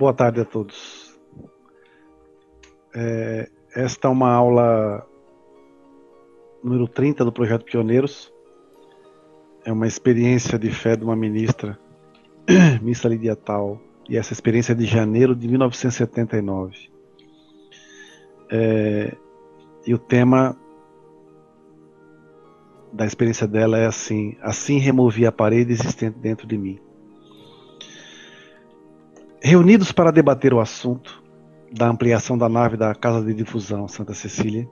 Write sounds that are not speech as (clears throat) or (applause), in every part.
Boa tarde a todos. É, esta é uma aula número 30 do projeto Pioneiros. É uma experiência de fé de uma ministra, (clears throat) Missa Lidia Tal, e essa experiência é de janeiro de 1979. É, e o tema da experiência dela é assim: assim removi a parede existente dentro de mim. Reunidos para debater o assunto da ampliação da nave da Casa de Difusão Santa Cecília,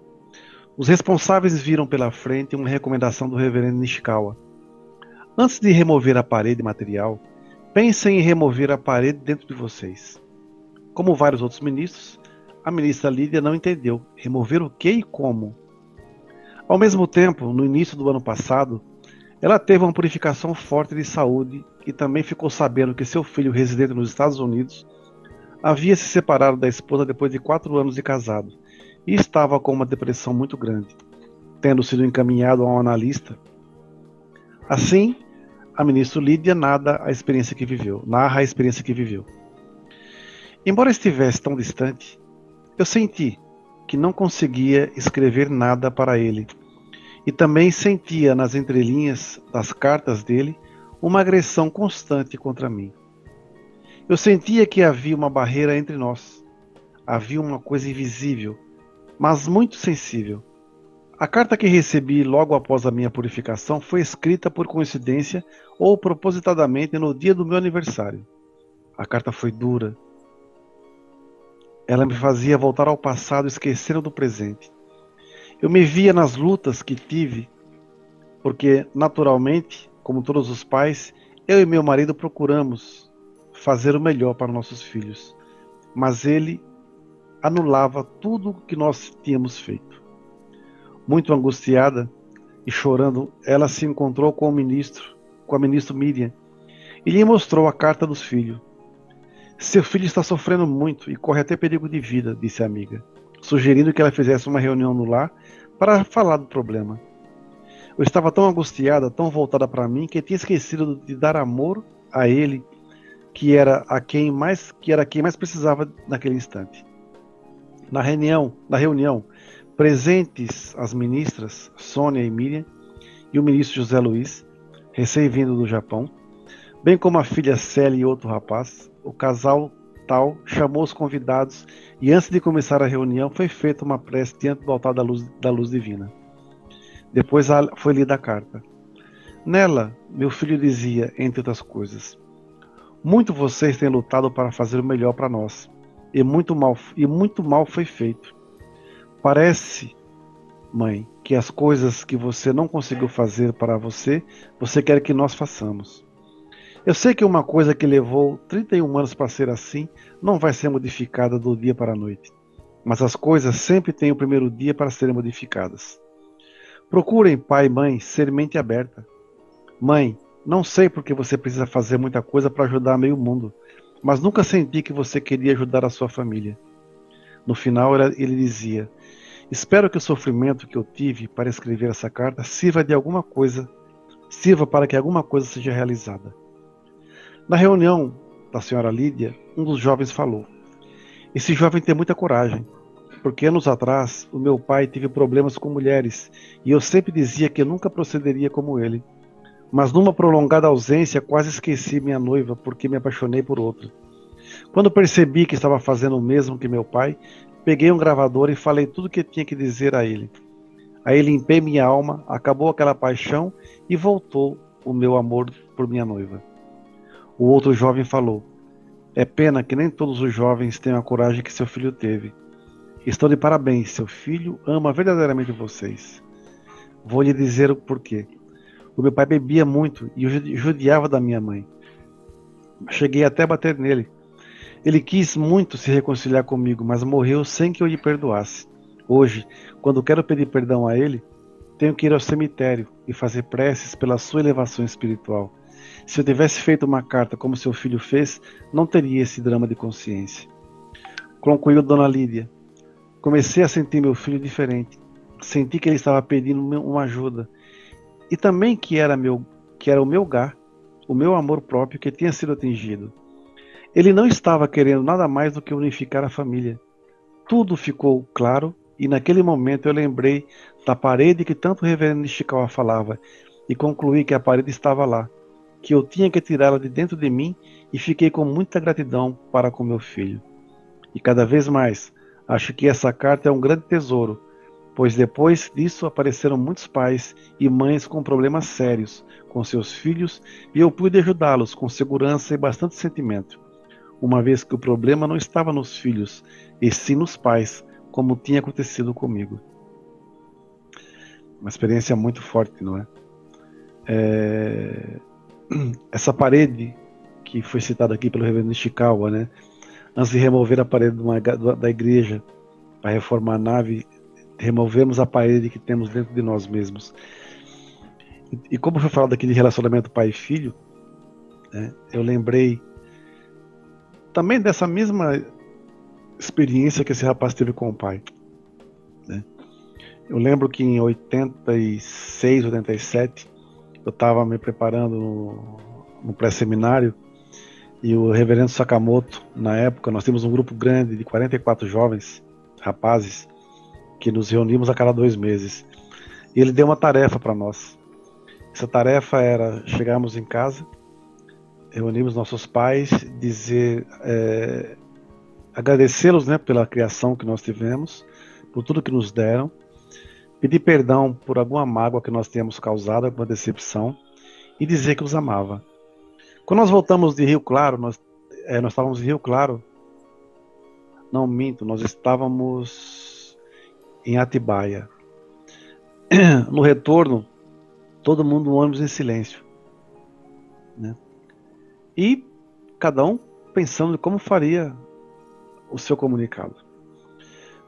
os responsáveis viram pela frente uma recomendação do reverendo Nishikawa. Antes de remover a parede material, pensem em remover a parede dentro de vocês. Como vários outros ministros, a ministra Lídia não entendeu remover o que e como. Ao mesmo tempo, no início do ano passado, ela teve uma purificação forte de saúde e também ficou sabendo que seu filho, residente nos Estados Unidos, havia se separado da esposa depois de quatro anos de casado e estava com uma depressão muito grande, tendo sido encaminhado a um analista. Assim, a ministra Lídia nada a experiência que viveu, narra a experiência que viveu. Embora estivesse tão distante, eu senti que não conseguia escrever nada para ele e também sentia nas entrelinhas das cartas dele uma agressão constante contra mim. Eu sentia que havia uma barreira entre nós. Havia uma coisa invisível, mas muito sensível. A carta que recebi logo após a minha purificação foi escrita por coincidência ou propositadamente no dia do meu aniversário. A carta foi dura. Ela me fazia voltar ao passado e esquecer do presente. Eu me via nas lutas que tive, porque, naturalmente, como todos os pais, eu e meu marido procuramos fazer o melhor para nossos filhos, mas ele anulava tudo o que nós tínhamos feito. Muito angustiada e chorando, ela se encontrou com o ministro, com a ministra Miriam, e lhe mostrou a carta dos filhos. Seu filho está sofrendo muito e corre até perigo de vida, disse a amiga sugerindo que ela fizesse uma reunião no lar para falar do problema. Eu estava tão angustiada, tão voltada para mim, que tinha esquecido de dar amor a ele, que era a quem mais que era quem mais precisava naquele instante. Na reunião, na reunião, presentes as ministras Sônia e Miriam e o ministro José Luiz, recém-vindo do Japão, bem como a filha Célia e outro rapaz, o casal chamou os convidados e antes de começar a reunião foi feita uma prece diante do altar da luz, da luz divina. Depois foi lida a carta. Nela, meu filho dizia, entre outras coisas: Muito vocês têm lutado para fazer o melhor para nós, e muito mal e muito mal foi feito. Parece, mãe, que as coisas que você não conseguiu fazer para você, você quer que nós façamos. Eu sei que uma coisa que levou 31 anos para ser assim não vai ser modificada do dia para a noite, mas as coisas sempre têm o primeiro dia para serem modificadas. Procurem, pai e mãe, ser mente aberta. Mãe, não sei porque você precisa fazer muita coisa para ajudar meio mundo, mas nunca senti que você queria ajudar a sua família. No final, ele dizia: Espero que o sofrimento que eu tive para escrever essa carta sirva de alguma coisa, sirva para que alguma coisa seja realizada. Na reunião da senhora Lídia, um dos jovens falou: Esse jovem tem muita coragem, porque anos atrás o meu pai teve problemas com mulheres e eu sempre dizia que nunca procederia como ele. Mas numa prolongada ausência, quase esqueci minha noiva porque me apaixonei por outro. Quando percebi que estava fazendo o mesmo que meu pai, peguei um gravador e falei tudo o que tinha que dizer a ele. Aí limpei minha alma, acabou aquela paixão e voltou o meu amor por minha noiva. O outro jovem falou: É pena que nem todos os jovens tenham a coragem que seu filho teve. Estou de parabéns, seu filho ama verdadeiramente vocês. Vou lhe dizer o porquê. O meu pai bebia muito e judiava da minha mãe. Cheguei até a bater nele. Ele quis muito se reconciliar comigo, mas morreu sem que eu lhe perdoasse. Hoje, quando quero pedir perdão a ele, tenho que ir ao cemitério e fazer preces pela sua elevação espiritual. Se eu tivesse feito uma carta como seu filho fez, não teria esse drama de consciência. Concluiu Dona Lídia. Comecei a sentir meu filho diferente. Senti que ele estava pedindo uma ajuda. E também que era, meu, que era o meu gar, o meu amor próprio que tinha sido atingido. Ele não estava querendo nada mais do que unificar a família. Tudo ficou claro e naquele momento eu lembrei da parede que tanto o reverendo Ishikawa falava e concluí que a parede estava lá, que eu tinha que tirá-la de dentro de mim e fiquei com muita gratidão para com meu filho. E cada vez mais, acho que essa carta é um grande tesouro, pois depois disso apareceram muitos pais e mães com problemas sérios com seus filhos e eu pude ajudá-los com segurança e bastante sentimento uma vez que o problema não estava nos filhos, e sim nos pais, como tinha acontecido comigo. Uma experiência muito forte, não é? é... Essa parede que foi citada aqui pelo reverendo Ishikawa, né? Antes de remover a parede uma, da igreja para reformar a nave, removemos a parede que temos dentro de nós mesmos. E, e como foi falado aqui de relacionamento pai e filho, né, eu lembrei também dessa mesma experiência que esse rapaz teve com o pai. Né? Eu lembro que em 86, 87, eu estava me preparando no, no pré-seminário e o reverendo Sakamoto, na época, nós tínhamos um grupo grande de 44 jovens, rapazes, que nos reunimos a cada dois meses. E ele deu uma tarefa para nós. Essa tarefa era chegarmos em casa reunimos nossos pais, dizer, é, agradecê-los né, pela criação que nós tivemos, por tudo que nos deram, pedir perdão por alguma mágoa que nós tenhamos causado, alguma decepção, e dizer que os amava. Quando nós voltamos de Rio Claro, nós, é, nós estávamos em Rio Claro, não minto, nós estávamos em Atibaia. (clears throat) No retorno, todo mundo ônibus em silêncio. Né? e cada um pensando como faria o seu comunicado.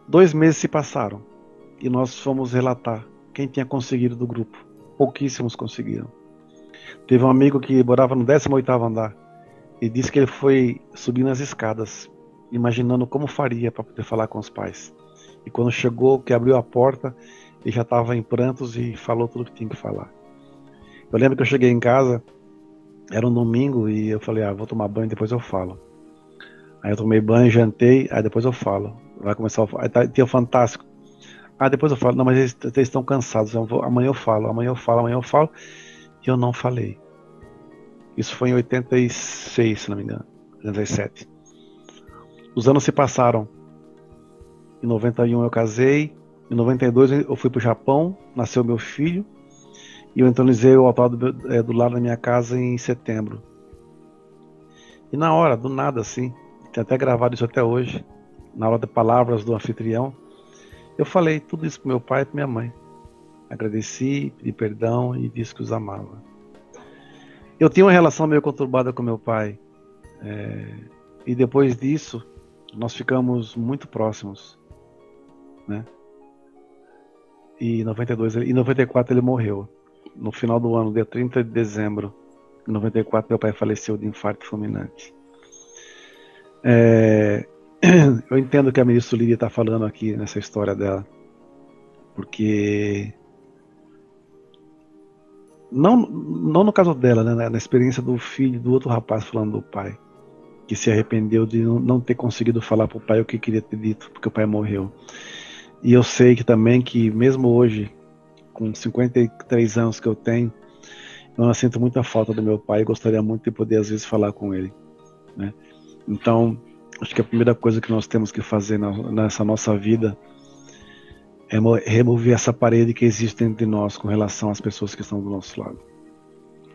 Dois meses se passaram e nós fomos relatar quem tinha conseguido do grupo. Pouquíssimos conseguiram. Teve um amigo que morava no 18º andar e disse que ele foi subindo as escadas, imaginando como faria para poder falar com os pais. E quando chegou, que abriu a porta, ele já estava em prantos e falou tudo que tinha que falar. Eu lembro que eu cheguei em casa era um domingo e eu falei, ah, vou tomar banho depois eu falo. Aí eu tomei banho, jantei, aí depois eu falo. Vai começar o... Aí tá, o Fantástico. Ah, depois eu falo. Não, mas eles, eles estão cansados. Eu vou... amanhã eu falo, amanhã eu falo, amanhã eu falo. E eu não falei. Isso foi em 86, se não me engano. 87. Os anos se passaram. Em 91 eu casei. Em 92 eu fui para o Japão, nasceu meu filho. E eu entronizei o altar do, é, do lado da minha casa em setembro. E na hora, do nada assim, tem até gravado isso até hoje, na hora de palavras do anfitrião, eu falei tudo isso pro meu pai e pra minha mãe. Agradeci, pedi perdão e disse que os amava. Eu tinha uma relação meio conturbada com meu pai. É, e depois disso, nós ficamos muito próximos. Né? E em 92, em 94 ele morreu no final do ano, dia 30 de dezembro de 94, meu pai faleceu de infarto fulminante. É, (clears throat) eu entendo que a ministra Lídia está falando aqui nessa história dela, porque não, não no caso dela, né, na experiência do filho do outro rapaz falando do pai, que se arrependeu de não ter conseguido falar para o pai o que queria ter dito, porque o pai morreu. E eu sei que também que mesmo hoje com 53 anos que eu tenho, eu sinto muita falta do meu pai e gostaria muito de poder, às vezes, falar com ele. Né? Então, acho que a primeira coisa que nós temos que fazer na, nessa nossa vida é remover essa parede que existe entre nós com relação às pessoas que estão do nosso lado.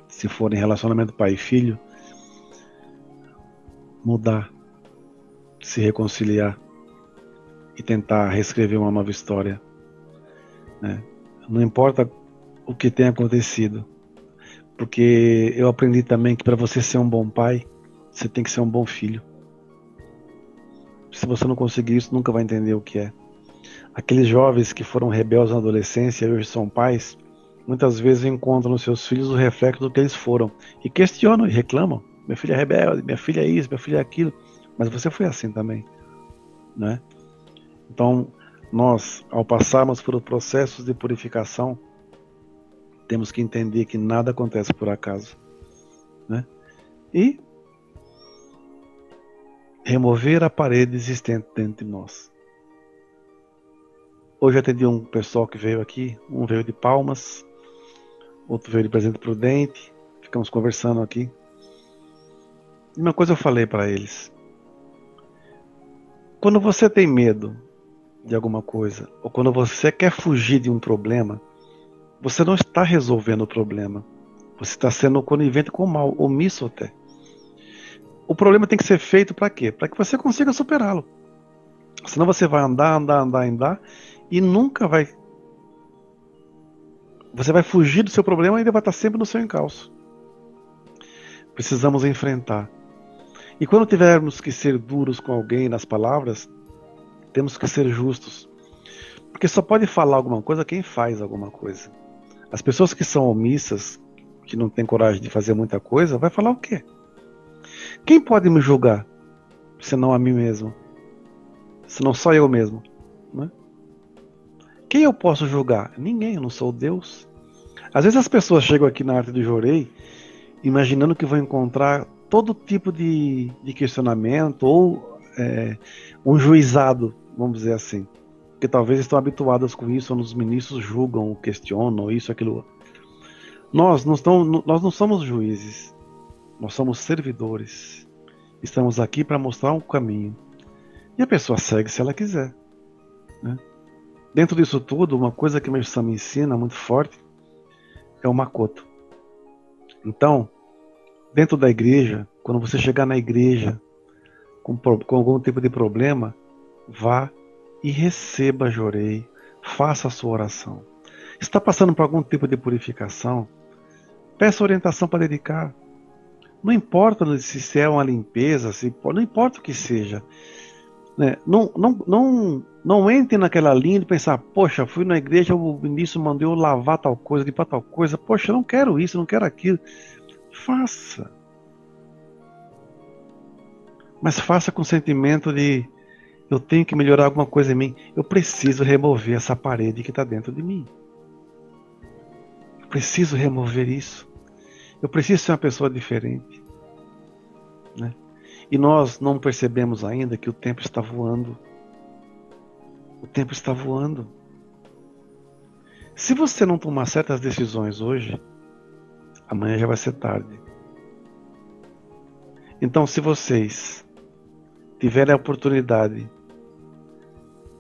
Se for em relacionamento pai e filho, mudar, se reconciliar e tentar reescrever uma nova história. Né? Não importa o que tenha acontecido. Porque eu aprendi também que para você ser um bom pai, você tem que ser um bom filho. Se você não conseguir isso, nunca vai entender o que é. Aqueles jovens que foram rebeldes na adolescência e hoje são pais, muitas vezes encontram nos seus filhos o reflexo do que eles foram e questionam e reclamam. Minha filha é rebelde, minha filha é isso, minha filha é aquilo. Mas você foi assim também, né? Então, nós, ao passarmos por processos de purificação, temos que entender que nada acontece por acaso. Né? E remover a parede existente dentro de nós. Hoje atendi um pessoal que veio aqui, um veio de Palmas, outro veio de Presidente Prudente, ficamos conversando aqui. E uma coisa eu falei para eles: quando você tem medo de alguma coisa, ou quando você quer fugir de um problema, você não está resolvendo o problema. Você está sendo conivente com o mal, omisso até. O problema tem que ser feito para quê? Para que você consiga superá-lo. Senão você vai andar, andar, andar, andar e nunca vai. Você vai fugir do seu problema e ele vai estar sempre no seu encalço. Precisamos enfrentar. E quando tivermos que ser duros com alguém nas palavras, temos que ser justos. Porque só pode falar alguma coisa quem faz alguma coisa. As pessoas que são omissas, que não têm coragem de fazer muita coisa, vai falar o quê? Quem pode me julgar? Senão a mim mesmo. Senão só eu mesmo. Né? Quem eu posso julgar? Ninguém, eu não sou Deus. Às vezes as pessoas chegam aqui na arte do Jorei imaginando que vão encontrar todo tipo de, de questionamento ou é, um juizado, vamos dizer assim. Porque talvez estão habituadas com isso, ou os ministros julgam, questionam, isso, aquilo. Nós não, estamos, nós não somos juízes, nós somos servidores. Estamos aqui para mostrar um caminho. E a pessoa segue se ela quiser. Né? Dentro disso tudo, uma coisa que meu me ensina muito forte é o Makoto. Então, dentro da igreja, quando você chegar na igreja com, com algum tipo de problema, vá e receba Jorei, faça a sua oração. Está passando por algum tipo de purificação? Peça orientação para dedicar. Não importa se é uma limpeza, se, não importa o que seja. Né? Não, não, não, não entre naquela linha de pensar, poxa, fui na igreja, o ministro mandou eu lavar tal coisa, limpar tal coisa, poxa, não quero isso, não quero aquilo. Faça. Mas faça com o sentimento de eu tenho que melhorar alguma coisa em mim. Eu preciso remover essa parede que está dentro de mim. Eu preciso remover isso. Eu preciso ser uma pessoa diferente. Né? E nós não percebemos ainda que o tempo está voando. O tempo está voando. Se você não tomar certas decisões hoje, amanhã já vai ser tarde. Então, se vocês tiverem a oportunidade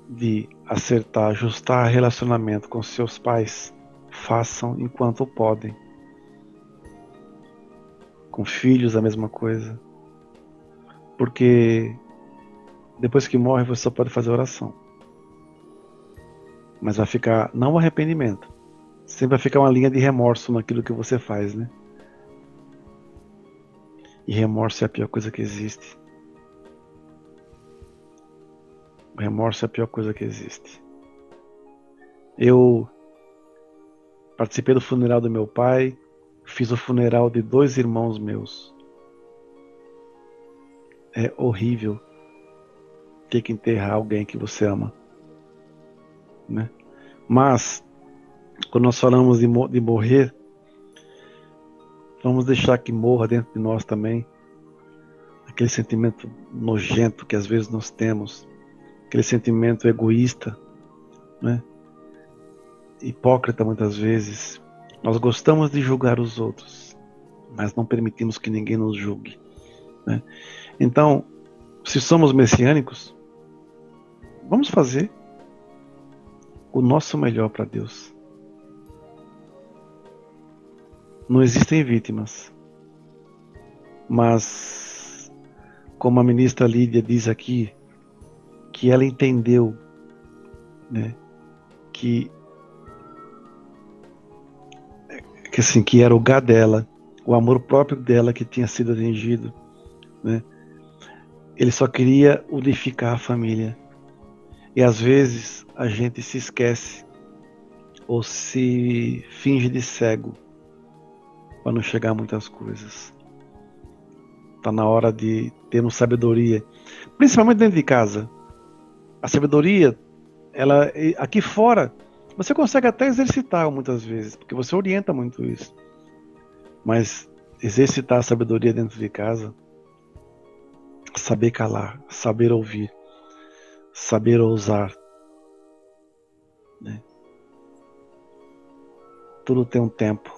de acertar, ajustar relacionamento com seus pais, façam enquanto podem. Com filhos, a mesma coisa. Porque depois que morre, você só pode fazer oração. Mas vai ficar, não o arrependimento, sempre vai ficar uma linha de remorso naquilo que você faz, né? E remorso é a pior coisa que existe. Remorso é a pior coisa que existe. Eu participei do funeral do meu pai, fiz o funeral de dois irmãos meus. É horrível ter que enterrar alguém que você ama. Né? Mas, quando nós falamos de, de morrer, vamos deixar que morra dentro de nós também aquele sentimento nojento que às vezes nós temos, aquele sentimento egoísta, né? hipócrita muitas vezes. Nós gostamos de julgar os outros, mas não permitimos que ninguém nos julgue. Né? Então, se somos messiânicos, vamos fazer o nosso melhor para Deus. Não existem vítimas, mas, como a ministra Lídia diz aqui, que ela entendeu né, que, que, assim, que era o gá dela, o amor próprio dela que tinha sido atingido. Né? Ele só queria unificar a família. E às vezes a gente se esquece ou se finge de cego para não chegar a muitas coisas. Está na hora de termos sabedoria, principalmente dentro de casa. A sabedoria, ela aqui fora, você consegue até exercitar muitas vezes, porque você orienta muito isso. Mas exercitar a sabedoria dentro de casa saber calar, saber ouvir, saber ousar. Né? Tudo tem um tempo.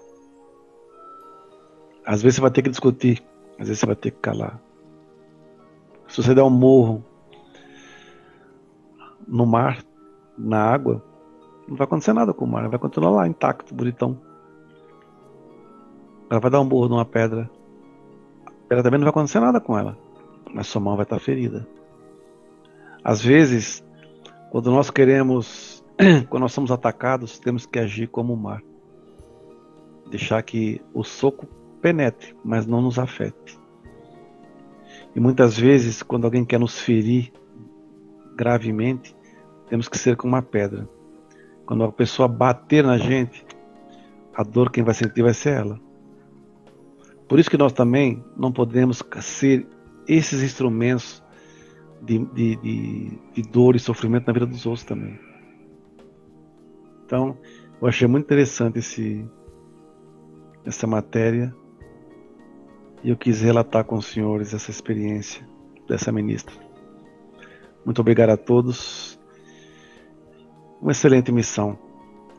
Às vezes você vai ter que discutir, às vezes você vai ter que calar. Se você der um morro no mar, na água, não vai acontecer nada com o mar, vai continuar lá intacto, bonitão. Ela vai dar um burro numa pedra. A pedra também não vai acontecer nada com ela, mas sua mão vai estar ferida. Às vezes, quando nós queremos, (clears throat) quando nós somos atacados, temos que agir como o mar. Deixar que o soco penetre, mas não nos afete. E muitas vezes, quando alguém quer nos ferir gravemente, temos que ser como uma pedra. Quando a pessoa bater na gente, a dor quem vai sentir vai ser ela. Por isso que nós também não podemos ser esses instrumentos de, de, de, de dor e sofrimento na vida dos outros também. Então, eu achei muito interessante esse, essa matéria e eu quis relatar com os senhores essa experiência dessa ministra. Muito obrigado a todos. Uma excelente missão.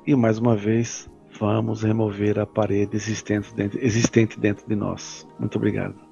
E mais uma vez, vamos remover a parede existente dentro, existente dentro de nós. Muito obrigado.